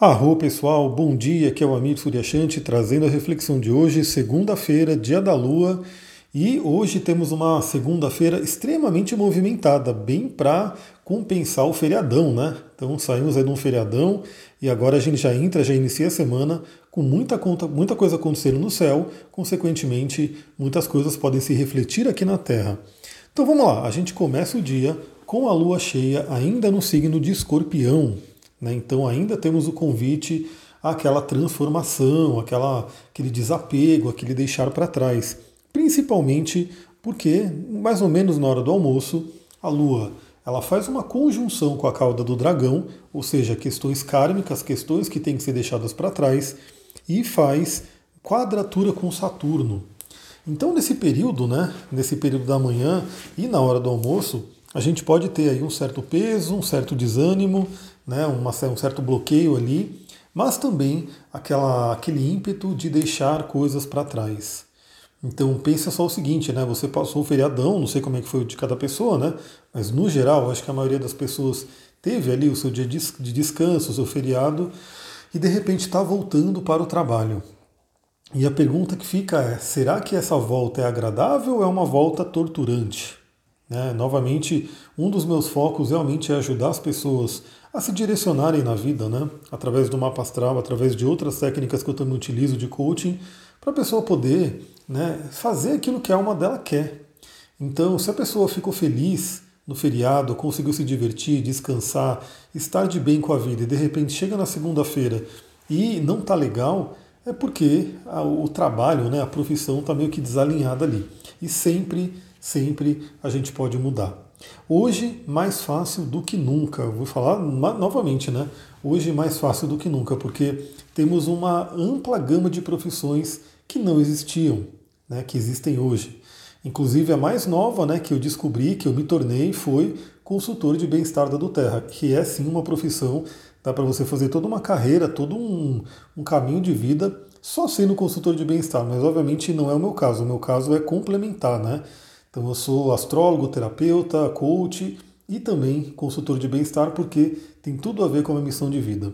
Arro pessoal, bom dia, aqui é o Amir Suryashanti trazendo a reflexão de hoje, segunda-feira, dia da lua, e hoje temos uma segunda-feira extremamente movimentada, bem para compensar o feriadão, né? Então saímos aí de um feriadão e agora a gente já entra, já inicia a semana com muita, muita coisa acontecendo no céu, consequentemente, muitas coisas podem se refletir aqui na Terra. Então vamos lá, a gente começa o dia com a lua cheia ainda no signo de escorpião, né? Então ainda temos o convite àquela transformação, àquela, aquele desapego, aquele deixar para trás. Principalmente porque, mais ou menos na hora do almoço, a Lua ela faz uma conjunção com a cauda do dragão, ou seja, questões kármicas, questões que têm que ser deixadas para trás, e faz quadratura com Saturno. Então, nesse período, né, nesse período da manhã e na hora do almoço, a gente pode ter aí um certo peso, um certo desânimo, né, uma, um certo bloqueio ali, mas também aquela, aquele ímpeto de deixar coisas para trás. Então pensa só o seguinte, né? Você passou o feriadão, não sei como é que foi de cada pessoa, né? Mas no geral, acho que a maioria das pessoas teve ali o seu dia de descanso, o seu feriado, e de repente está voltando para o trabalho. E a pergunta que fica é: será que essa volta é agradável ou é uma volta torturante? Né? Novamente, um dos meus focos realmente é ajudar as pessoas a se direcionarem na vida, né? através do mapa astral, através de outras técnicas que eu também utilizo de coaching, para a pessoa poder né, fazer aquilo que a alma dela quer. Então, se a pessoa ficou feliz no feriado, conseguiu se divertir, descansar, estar de bem com a vida e de repente chega na segunda-feira e não está legal, é porque o trabalho, né, a profissão está meio que desalinhada ali. E sempre, sempre a gente pode mudar. Hoje, mais fácil do que nunca. Vou falar novamente, né? Hoje, mais fácil do que nunca, porque temos uma ampla gama de profissões que não existiam, né? que existem hoje. Inclusive, a mais nova né, que eu descobri, que eu me tornei, foi consultor de bem-estar da do Terra, que é sim uma profissão, dá para você fazer toda uma carreira, todo um, um caminho de vida só sendo consultor de bem-estar, mas obviamente não é o meu caso. O meu caso é complementar, né? Então eu sou astrólogo, terapeuta, coach e também consultor de bem-estar porque tem tudo a ver com a minha missão de vida.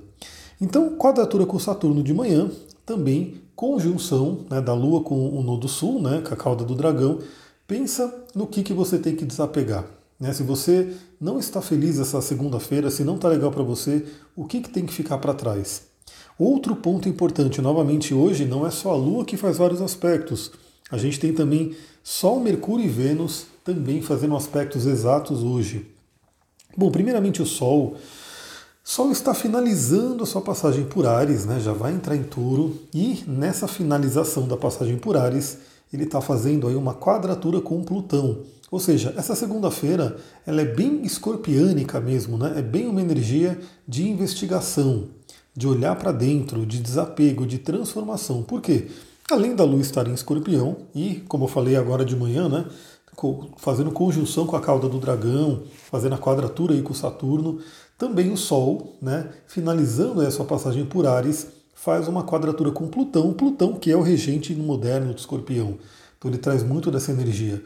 Então, quadratura com Saturno de manhã, também conjunção né, da Lua com o nodo sul, né, com a cauda do dragão. Pensa no que, que você tem que desapegar. Né? Se você não está feliz essa segunda-feira, se não está legal para você, o que, que tem que ficar para trás? Outro ponto importante, novamente hoje, não é só a Lua que faz vários aspectos. A gente tem também Sol, Mercúrio e Vênus também fazendo aspectos exatos hoje. Bom, primeiramente o Sol. Sol está finalizando a sua passagem por Ares, né? já vai entrar em touro, e nessa finalização da passagem por Ares, ele está fazendo aí uma quadratura com Plutão. Ou seja, essa segunda-feira ela é bem escorpiânica mesmo, né? é bem uma energia de investigação, de olhar para dentro, de desapego, de transformação. Por quê? Além da Lua estar em escorpião, e como eu falei agora de manhã, né, fazendo conjunção com a cauda do dragão, fazendo a quadratura aí com Saturno, também o Sol, né, finalizando a sua passagem por Ares, faz uma quadratura com Plutão, Plutão que é o regente moderno do escorpião. Então ele traz muito dessa energia.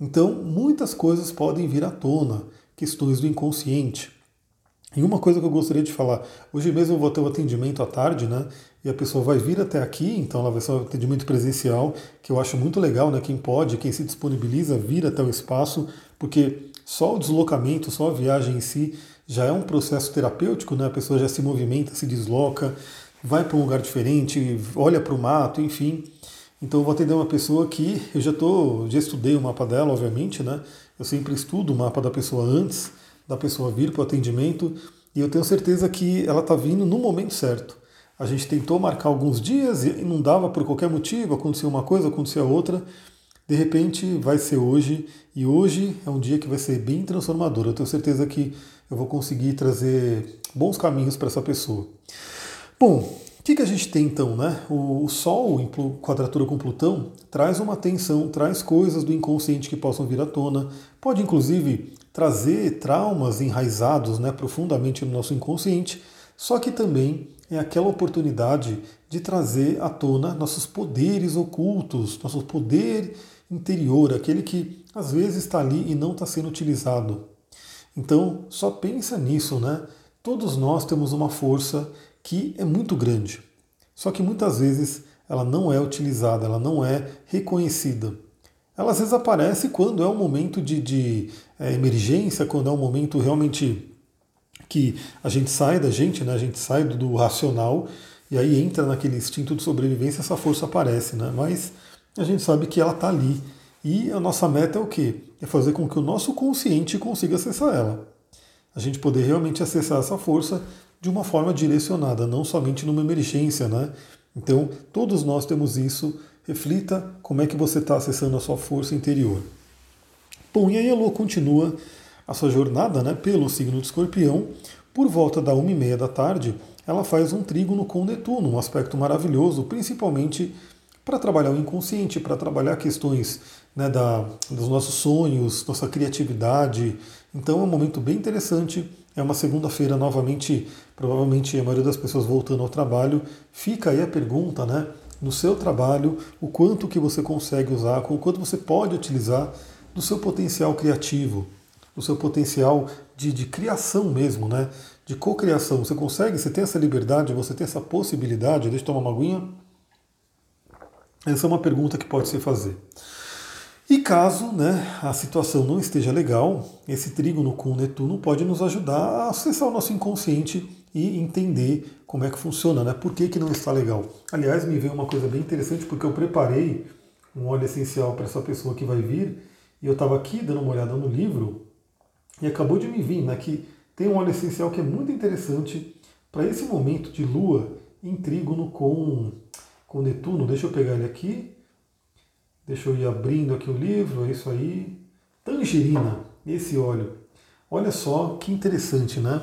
Então muitas coisas podem vir à tona, questões do inconsciente. E uma coisa que eu gostaria de falar, hoje mesmo eu vou ter um atendimento à tarde, né? E a pessoa vai vir até aqui, então ela vai ser um atendimento presencial, que eu acho muito legal, né? Quem pode, quem se disponibiliza, vir até o espaço, porque só o deslocamento, só a viagem em si já é um processo terapêutico, né? A pessoa já se movimenta, se desloca, vai para um lugar diferente, olha para o mato, enfim. Então eu vou atender uma pessoa que eu já tô, já estudei o mapa dela, obviamente, né? Eu sempre estudo o mapa da pessoa antes da pessoa vir para o atendimento e eu tenho certeza que ela está vindo no momento certo. A gente tentou marcar alguns dias e não dava por qualquer motivo, aconteceu uma coisa, aconteceu outra. De repente vai ser hoje e hoje é um dia que vai ser bem transformador. Eu tenho certeza que eu vou conseguir trazer bons caminhos para essa pessoa. Bom, o que, que, a gente tem então, né? O, Sol em quadratura com Plutão traz uma tensão, traz coisas do inconsciente que possam vir à tona, pode inclusive trazer traumas enraizados né, profundamente no nosso inconsciente, só que também é aquela oportunidade de trazer à tona nossos poderes ocultos, nosso poder interior, aquele que às vezes está ali e não está sendo utilizado. Então, só pensa nisso, né? Todos nós temos uma força que é muito grande. Só que muitas vezes ela não é utilizada, ela não é reconhecida. Ela às vezes aparece quando é um momento de, de é, emergência, quando é um momento realmente que a gente sai da gente, né? a gente sai do, racional e aí entra naquele instinto de sobrevivência, essa força aparece, né? Mas a gente sabe que ela está ali. E a nossa meta é o quê? É fazer com que o nosso consciente consiga acessar ela. A gente poder realmente acessar essa força de uma forma direcionada, não somente numa emergência, né? Então, todos nós temos isso. Reflita como é que você está acessando a sua força interior. Bom, e aí a Lua continua a sua jornada né, pelo signo de escorpião. Por volta da uma e meia da tarde, ela faz um trígono com Netuno, um aspecto maravilhoso, principalmente para trabalhar o inconsciente, para trabalhar questões né, da, dos nossos sonhos, nossa criatividade. Então é um momento bem interessante. É uma segunda-feira novamente, provavelmente a maioria das pessoas voltando ao trabalho. Fica aí a pergunta, né? No seu trabalho, o quanto que você consegue usar, o quanto você pode utilizar do seu potencial criativo, do seu potencial de, de criação mesmo, né? De cocriação. Você consegue, você tem essa liberdade, você tem essa possibilidade. Deixa eu tomar uma aguinha. Essa é uma pergunta que pode se fazer. E caso né, a situação não esteja legal, esse trígono com Netuno pode nos ajudar a acessar o nosso inconsciente e entender como é que funciona, né? Por que, que não está legal? Aliás, me veio uma coisa bem interessante porque eu preparei um óleo essencial para essa pessoa que vai vir e eu estava aqui dando uma olhada no livro e acabou de me vir né, que tem um óleo essencial que é muito interessante para esse momento de lua em trígono com com Netuno. Deixa eu pegar ele aqui. Deixa eu ir abrindo aqui o livro, é isso aí. Tangerina, esse óleo. Olha só que interessante, né?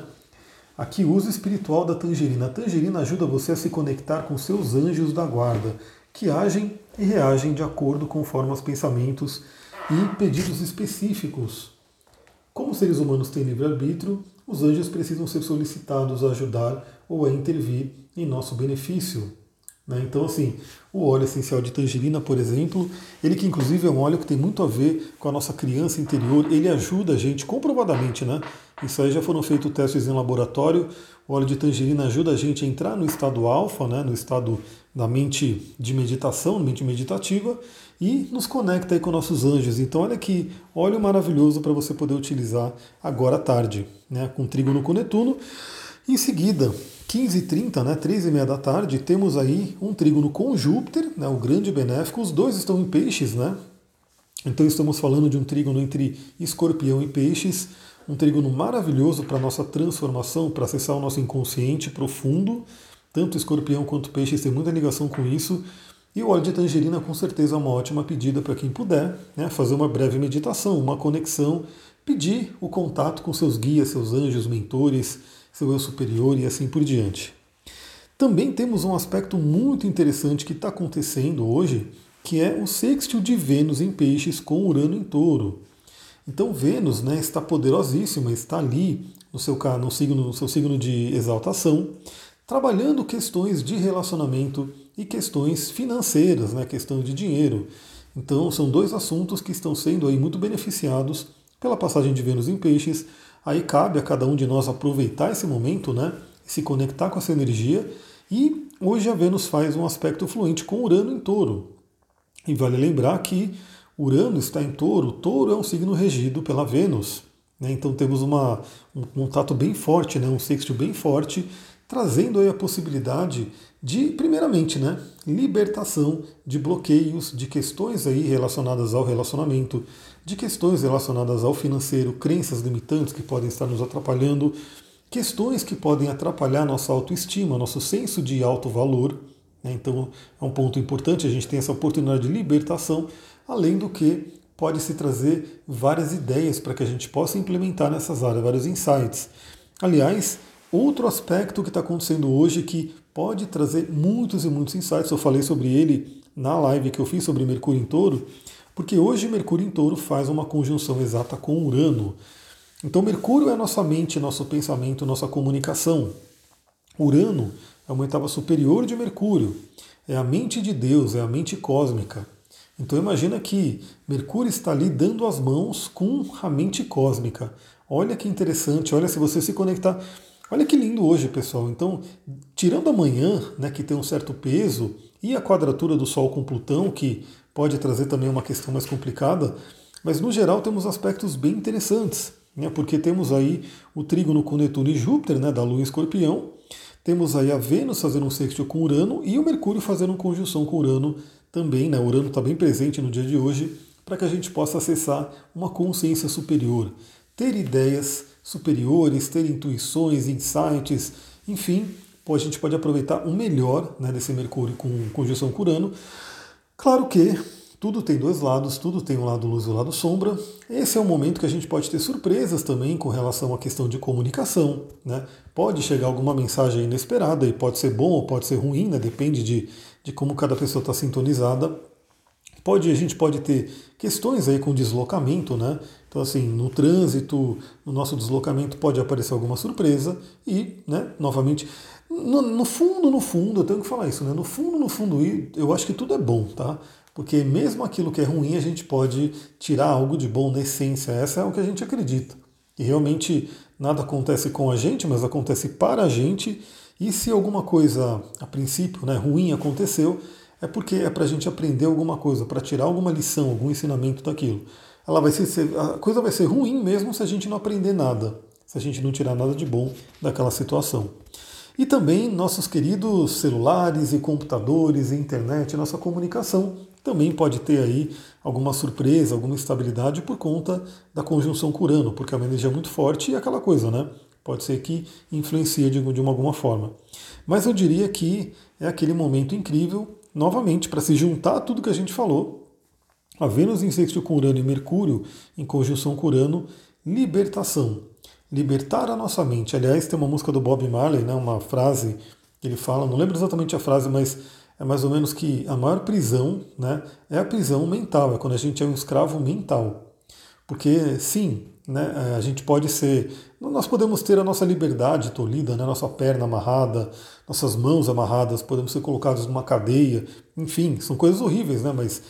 Aqui, uso espiritual da tangerina. A tangerina ajuda você a se conectar com seus anjos da guarda, que agem e reagem de acordo com os pensamentos e pedidos específicos. Como seres humanos têm livre-arbítrio, os anjos precisam ser solicitados a ajudar ou a intervir em nosso benefício. Né? Então, assim, o óleo essencial de tangerina, por exemplo, ele que inclusive é um óleo que tem muito a ver com a nossa criança interior, ele ajuda a gente comprovadamente, né? Isso aí já foram feitos testes em laboratório. O óleo de tangerina ajuda a gente a entrar no estado alfa, né, no estado da mente de meditação, mente meditativa, e nos conecta aí com nossos anjos. Então, olha que óleo maravilhoso para você poder utilizar agora à tarde, né, com trígono com Netuno. Em seguida, 15h30, né, 3h30 da tarde, temos aí um trígono com Júpiter, né, o grande benéfico. Os dois estão em peixes, né? Então estamos falando de um trígono entre escorpião e peixes, um trígono maravilhoso para nossa transformação, para acessar o nosso inconsciente profundo. Tanto escorpião quanto peixes têm muita ligação com isso. E o óleo de tangerina com certeza é uma ótima pedida para quem puder, né, fazer uma breve meditação, uma conexão, pedir o contato com seus guias, seus anjos, mentores, seu eu superior e assim por diante. Também temos um aspecto muito interessante que está acontecendo hoje, que é o sextil de Vênus em peixes com Urano em touro. Então Vênus né, está poderosíssima, está ali no seu, no, signo, no seu signo de exaltação, trabalhando questões de relacionamento e questões financeiras, né, questão de dinheiro. Então são dois assuntos que estão sendo aí muito beneficiados pela passagem de Vênus em peixes, Aí cabe a cada um de nós aproveitar esse momento, né? Se conectar com essa energia. E hoje a Vênus faz um aspecto fluente com Urano em touro. E vale lembrar que Urano está em touro, touro é um signo regido pela Vênus. Né? Então temos uma, um contato bem forte, né? um sexto bem forte, trazendo aí a possibilidade de, primeiramente, né, libertação de bloqueios, de questões aí relacionadas ao relacionamento, de questões relacionadas ao financeiro, crenças limitantes que podem estar nos atrapalhando, questões que podem atrapalhar nossa autoestima, nosso senso de alto valor. Né? Então é um ponto importante, a gente tem essa oportunidade de libertação, além do que pode se trazer várias ideias para que a gente possa implementar nessas áreas, vários insights. Aliás, outro aspecto que está acontecendo hoje que pode trazer muitos e muitos insights, eu falei sobre ele na live que eu fiz sobre Mercúrio em Touro, porque hoje Mercúrio em Touro faz uma conjunção exata com Urano. Então, Mercúrio é nossa mente, nosso pensamento, nossa comunicação. Urano é uma etapa superior de Mercúrio, é a mente de Deus, é a mente cósmica. Então imagina que Mercúrio está ali dando as mãos com a mente cósmica. Olha que interessante, olha se você se conectar. Olha que lindo hoje, pessoal. Então, tirando amanhã, né, que tem um certo peso, e a quadratura do Sol com Plutão, que pode trazer também uma questão mais complicada, mas no geral temos aspectos bem interessantes, né, porque temos aí o trígono com Netuno e Júpiter, né, da Lua em Escorpião, temos aí a Vênus fazendo um sexto com Urano e o Mercúrio fazendo uma conjunção com Urano também, né, Urano está bem presente no dia de hoje, para que a gente possa acessar uma consciência superior, ter ideias superiores, ter intuições, insights, enfim, a gente pode aproveitar o melhor né, desse Mercúrio com conjunção com Urano. Claro que tudo tem dois lados, tudo tem um lado luz e um lado sombra. Esse é um momento que a gente pode ter surpresas também com relação à questão de comunicação. Né? Pode chegar alguma mensagem inesperada e pode ser bom ou pode ser ruim, né? depende de, de como cada pessoa está sintonizada. Pode, a gente pode ter questões aí com deslocamento, né? Então, assim, no trânsito, no nosso deslocamento pode aparecer alguma surpresa e, né, novamente, no, no, fundo, no fundo, eu tenho que falar isso, né? No fundo, no fundo, eu acho que tudo é bom, tá? Porque mesmo aquilo que é ruim, a gente pode tirar algo de bom na essência. Essa é o que a gente acredita. E realmente nada acontece com a gente, mas acontece para a gente. E se alguma coisa, a princípio, né, ruim aconteceu, é porque é para a gente aprender alguma coisa, para tirar alguma lição, algum ensinamento daquilo. Ela vai ser, a coisa vai ser ruim mesmo se a gente não aprender nada, se a gente não tirar nada de bom daquela situação. E também nossos queridos celulares e computadores, e internet, nossa comunicação também pode ter aí alguma surpresa, alguma instabilidade por conta da conjunção com Urano, porque é uma energia muito forte e aquela coisa, né? Pode ser que influencie de, de uma, alguma forma. Mas eu diria que é aquele momento incrível, novamente, para se juntar a tudo que a gente falou, a Vênus em sexto com Urano e Mercúrio em conjunção com Urano, libertação libertar a nossa mente. Aliás, tem uma música do Bob Marley, né, uma frase que ele fala, não lembro exatamente a frase, mas é mais ou menos que a maior prisão né, é a prisão mental, é quando a gente é um escravo mental. Porque, sim, né, é, a gente pode ser. Nós podemos ter a nossa liberdade tolhida, né, nossa perna amarrada, nossas mãos amarradas, podemos ser colocados numa cadeia, enfim, são coisas horríveis, né, mas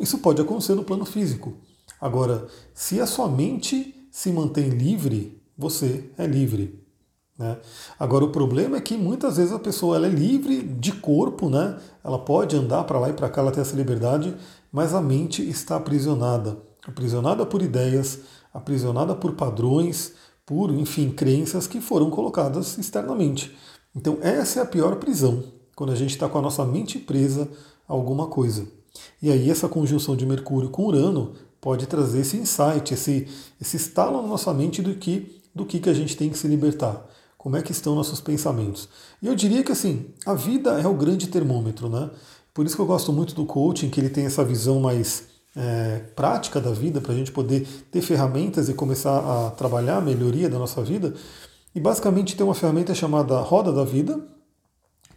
isso pode acontecer no plano físico. Agora, se a sua mente se mantém livre, você é livre. Né? Agora o problema é que muitas vezes a pessoa ela é livre de corpo, né? ela pode andar para lá e para cá, ela tem essa liberdade, mas a mente está aprisionada aprisionada por ideias, aprisionada por padrões, por, enfim, crenças que foram colocadas externamente. Então essa é a pior prisão, quando a gente está com a nossa mente presa a alguma coisa. E aí essa conjunção de Mercúrio com Urano pode trazer esse insight, esse, esse estalo na nossa mente do que do que, que a gente tem que se libertar. Como é que estão nossos pensamentos? E eu diria que assim, a vida é o grande termômetro, né? Por isso que eu gosto muito do coaching, que ele tem essa visão mais é, prática da vida, para a gente poder ter ferramentas e começar a trabalhar a melhoria da nossa vida. E basicamente tem uma ferramenta chamada Roda da Vida,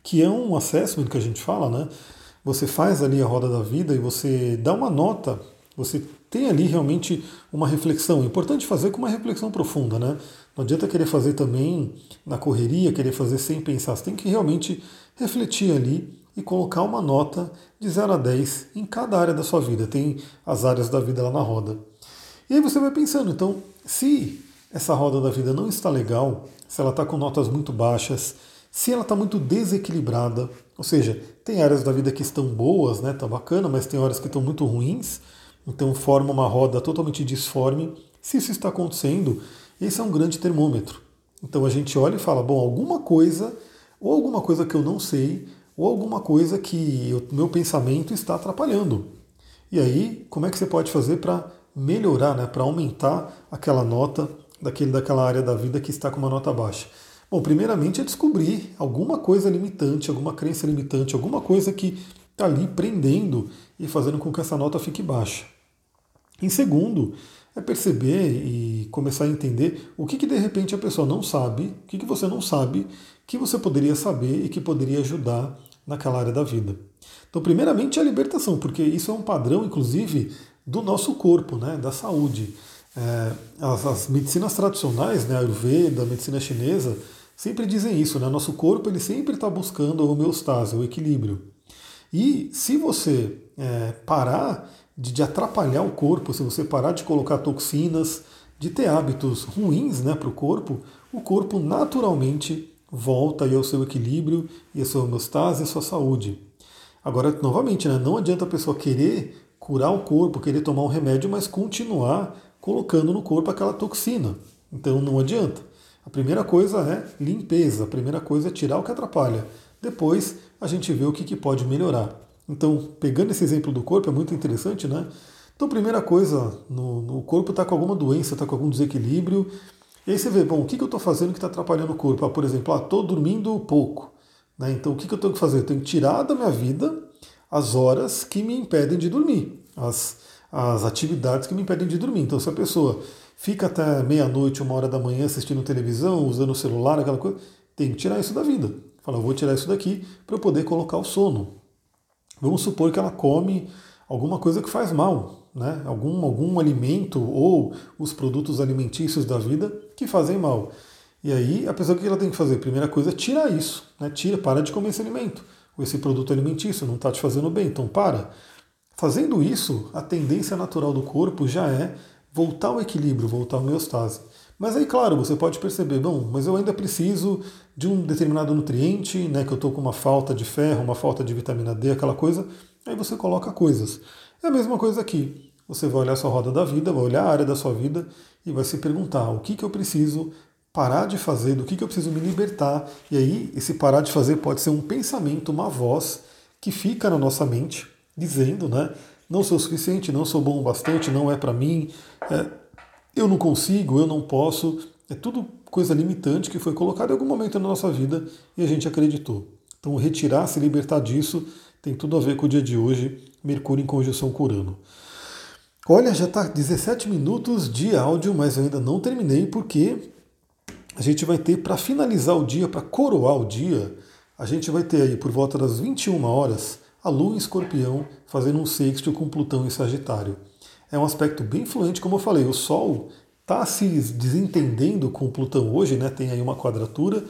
que é um assessment que a gente fala, né? Você faz ali a roda da vida e você dá uma nota, você tem ali realmente uma reflexão. É importante fazer com uma reflexão profunda, né? Não adianta querer fazer também na correria, querer fazer sem pensar. Você tem que realmente refletir ali e colocar uma nota de 0 a 10 em cada área da sua vida. Tem as áreas da vida lá na roda. E aí você vai pensando, então, se essa roda da vida não está legal, se ela está com notas muito baixas, se ela está muito desequilibrada, ou seja, tem áreas da vida que estão boas, né, tá bacana, mas tem horas que estão muito ruins, então forma uma roda totalmente disforme. Se isso está acontecendo, esse é um grande termômetro. Então a gente olha e fala, bom, alguma coisa, ou alguma coisa que eu não sei, ou alguma coisa que o meu pensamento está atrapalhando. E aí, como é que você pode fazer para melhorar, né, para aumentar aquela nota daquele, daquela área da vida que está com uma nota baixa? Bom, primeiramente é descobrir alguma coisa limitante, alguma crença limitante, alguma coisa que está ali prendendo e fazendo com que essa nota fique baixa. Em segundo, é perceber e começar a entender o que, que de repente a pessoa não sabe, o que, que você não sabe, que você poderia saber e que poderia ajudar naquela área da vida. Então, primeiramente, é a libertação, porque isso é um padrão, inclusive, do nosso corpo, né, da saúde. É, as, as, medicinas tradicionais, né, a Ayurveda, a medicina chinesa, sempre dizem isso, né? Nosso corpo ele sempre está buscando a homeostase, o equilíbrio. E se você é, parar de, de atrapalhar o corpo, se você parar de colocar toxinas, de ter hábitos ruins né, para o corpo, o corpo naturalmente volta aí ao seu equilíbrio e a sua homeostase e a sua saúde. Agora, novamente, né, não adianta a pessoa querer curar o corpo, querer tomar um remédio, mas continuar colocando no corpo aquela toxina. Então não adianta. A primeira coisa é limpeza, a primeira coisa é tirar o que atrapalha. Depois a gente vê o que, que pode melhorar. Então, pegando esse exemplo do corpo, é muito interessante, né? Então, primeira coisa, no, no corpo está com alguma doença, está com algum desequilíbrio. E aí você vê, bom, o que, que eu estou fazendo que está atrapalhando o corpo? Ah, por exemplo, estou ah, dormindo pouco. Né? Então, o que, que eu tenho que fazer? Eu tenho que tirar da minha vida as horas que me impedem de dormir, as, as atividades que me impedem de dormir. Então, se a pessoa fica até meia-noite, uma hora da manhã assistindo televisão, usando o celular, aquela coisa, tem que tirar isso da vida. Fala, vou tirar isso daqui para eu poder colocar o sono. Vamos supor que ela come alguma coisa que faz mal, né? algum, algum alimento ou os produtos alimentícios da vida que fazem mal. E aí a pessoa o que ela tem que fazer? Primeira coisa, tirar isso, né? tira, para de comer esse alimento, ou esse produto alimentício não está te fazendo bem, então para. Fazendo isso, a tendência natural do corpo já é voltar ao equilíbrio, voltar à homeostase. Mas aí, claro, você pode perceber, bom, mas eu ainda preciso de um determinado nutriente, né, que eu estou com uma falta de ferro, uma falta de vitamina D, aquela coisa, aí você coloca coisas. É a mesma coisa aqui. Você vai olhar a sua roda da vida, vai olhar a área da sua vida e vai se perguntar o que, que eu preciso parar de fazer, do que, que eu preciso me libertar. E aí, esse parar de fazer pode ser um pensamento, uma voz que fica na nossa mente, dizendo, né? não sou suficiente, não sou bom o bastante, não é para mim, é, eu não consigo, eu não posso. É tudo coisa limitante que foi colocada em algum momento na nossa vida e a gente acreditou. Então, retirar, se libertar disso, tem tudo a ver com o dia de hoje, Mercúrio em conjunção com Urano. Olha, já está 17 minutos de áudio, mas eu ainda não terminei porque a gente vai ter, para finalizar o dia, para coroar o dia, a gente vai ter aí por volta das 21 horas a Lua em Escorpião fazendo um sexto com Plutão em Sagitário. É um aspecto bem influente, como eu falei, o Sol está se desentendendo com Plutão hoje, né? tem aí uma quadratura,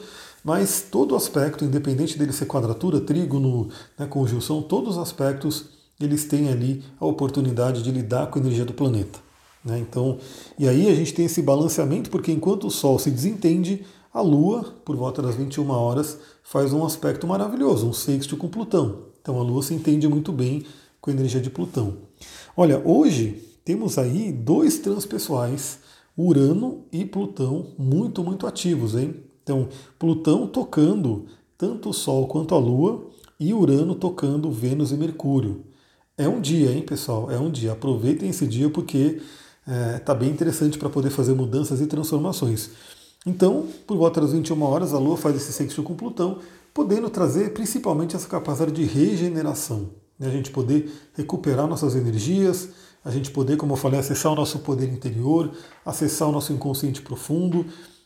mas todo aspecto, independente dele ser quadratura, trígono, né, conjunção, todos os aspectos eles têm ali a oportunidade de lidar com a energia do planeta. Né? Então, e aí a gente tem esse balanceamento, porque enquanto o Sol se desentende, a Lua, por volta das 21 horas, faz um aspecto maravilhoso, um sexto com Plutão. Então a Lua se entende muito bem com a energia de Plutão. Olha, hoje temos aí dois transpessoais, Urano e Plutão, muito, muito ativos, hein? Então, Plutão tocando tanto o Sol quanto a Lua e Urano tocando Vênus e Mercúrio. É um dia, hein, pessoal? É um dia. Aproveitem esse dia porque está é, tá bem interessante para poder fazer mudanças e transformações. Então, por volta das 21 horas, a Lua faz esse sexto com Plutão podendo trazer principalmente essa capacidade de regeneração, né? a gente poder recuperar nossas energias, a gente poder, como eu falei, acessar o nosso poder interior, acessar o nosso inconsciente profundo,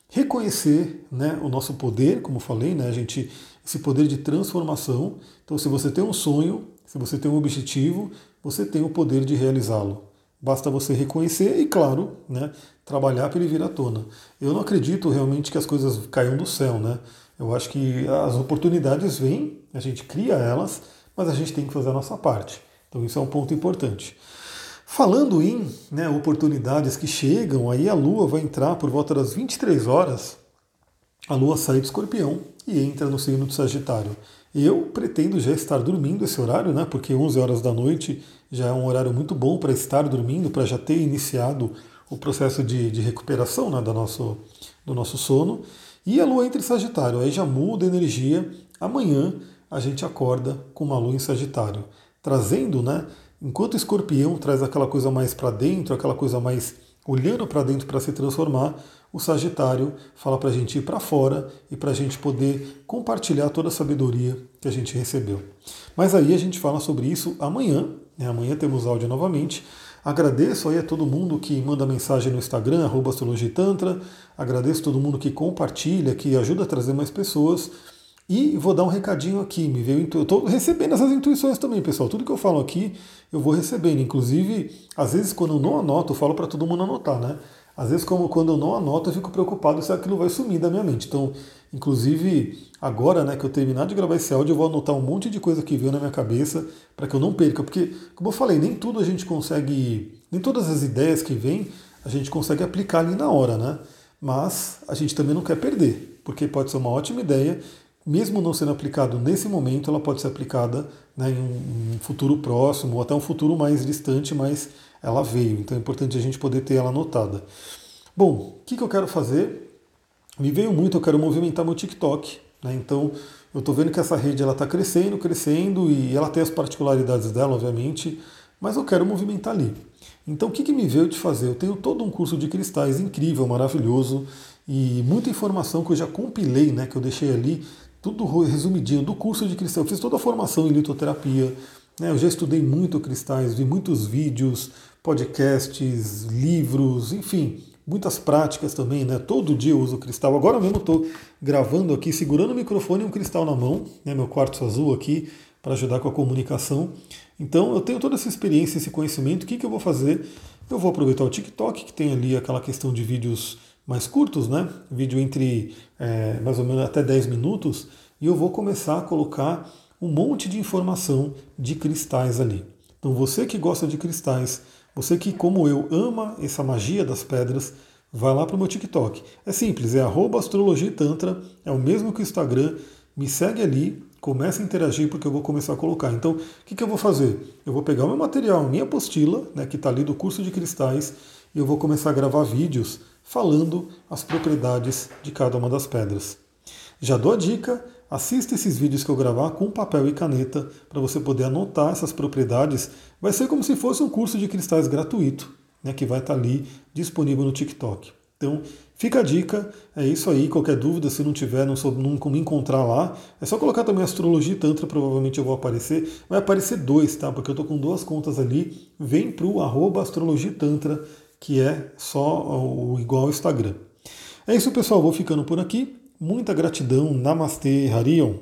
reconhecer né, o nosso poder, como eu falei, né, a gente, esse poder de transformação. Então, se você tem um sonho, se você tem um objetivo, você tem o poder de realizá-lo. Basta você reconhecer e, claro, né, trabalhar para ele vir à tona. Eu não acredito realmente que as coisas caiam do céu, né? Eu acho que as oportunidades vêm, a gente cria elas, mas a gente tem que fazer a nossa parte. Então isso é um ponto importante. Falando em né, oportunidades que chegam, aí a Lua vai entrar por volta das 23 horas, a Lua sai do escorpião e entra no signo do Sagitário. Eu pretendo já estar dormindo esse horário, né? Porque 11 horas da noite já é um horário muito bom para estar dormindo, para já ter iniciado o processo de, de recuperação né, do, nosso, do nosso sono. E a lua entra em Sagitário, aí já muda a energia. Amanhã a gente acorda com uma lua em Sagitário, trazendo, né? Enquanto escorpião traz aquela coisa mais para dentro, aquela coisa mais olhando para dentro para se transformar, o Sagitário fala para a gente ir para fora e para a gente poder compartilhar toda a sabedoria que a gente recebeu. Mas aí a gente fala sobre isso amanhã. Né? Amanhã temos áudio novamente. Agradeço aí a todo mundo que manda mensagem no Instagram, astrologitantra. Agradeço a todo mundo que compartilha, que ajuda a trazer mais pessoas. E vou dar um recadinho aqui, me veio eu estou recebendo essas intuições também, pessoal. Tudo que eu falo aqui, eu vou recebendo. Inclusive, às vezes quando eu não anoto, eu falo para todo mundo anotar, né? Às vezes, como quando eu não anoto, eu fico preocupado se aquilo vai sumir da minha mente. Então, inclusive, agora, né, que eu terminar de gravar esse áudio, eu vou anotar um monte de coisa que veio na minha cabeça para que eu não perca. Porque, como eu falei, nem tudo a gente consegue, nem todas as ideias que vêm a gente consegue aplicar ali na hora, né? Mas a gente também não quer perder. porque pode ser uma ótima ideia, mesmo não sendo aplicado nesse momento, ela pode ser aplicada né, em um, futuro próximo ou até um futuro mais distante, mas ela veio. Então é importante a gente poder ter ela anotada. Bom, o que, que eu quero fazer? Me veio muito, eu quero movimentar meu TikTok. Né? Então eu estou vendo que essa rede ela está crescendo, crescendo e ela tem as particularidades dela, obviamente, mas eu quero movimentar ali. Então o que, que me veio de fazer? Eu tenho todo um curso de cristais incrível, maravilhoso e muita informação que eu já compilei, né, que eu deixei ali tudo resumidinho do curso de cristal. Eu fiz toda a formação em litoterapia, né? eu já estudei muito cristais, vi muitos vídeos, podcasts, livros, enfim, muitas práticas também, né? Todo dia eu uso cristal. Agora mesmo estou gravando aqui, segurando o microfone e um cristal na mão, né? meu quartzo azul aqui, para ajudar com a comunicação. Então eu tenho toda essa experiência, esse conhecimento. O que, que eu vou fazer? Eu vou aproveitar o TikTok, que tem ali aquela questão de vídeos mais curtos, né? Vídeo entre é, mais ou menos até 10 minutos, e eu vou começar a colocar um monte de informação de cristais ali. Então você que gosta de cristais, você que, como eu, ama essa magia das pedras, vai lá para o meu TikTok. É simples, é astrologitantra, é o mesmo que o Instagram. Me segue ali, comece a interagir porque eu vou começar a colocar. Então, o que, que eu vou fazer? Eu vou pegar o meu material, minha apostila, né, que está ali do curso de cristais, e eu vou começar a gravar vídeos falando as propriedades de cada uma das pedras. Já dou a dica, assista esses vídeos que eu gravar com papel e caneta para você poder anotar essas propriedades. Vai ser como se fosse um curso de cristais gratuito, né, que vai estar tá ali disponível no TikTok. Então, fica a dica, é isso aí. Qualquer dúvida, se não tiver, não soube não me encontrar lá, é só colocar também Astrologia e Tantra, provavelmente eu vou aparecer. Vai aparecer dois, tá? Porque eu tô com duas contas ali. Vem pro arroba Astrologia Tantra que é só o igual ao Instagram. É isso, pessoal. Vou ficando por aqui. Muita gratidão. Namastê, Harion.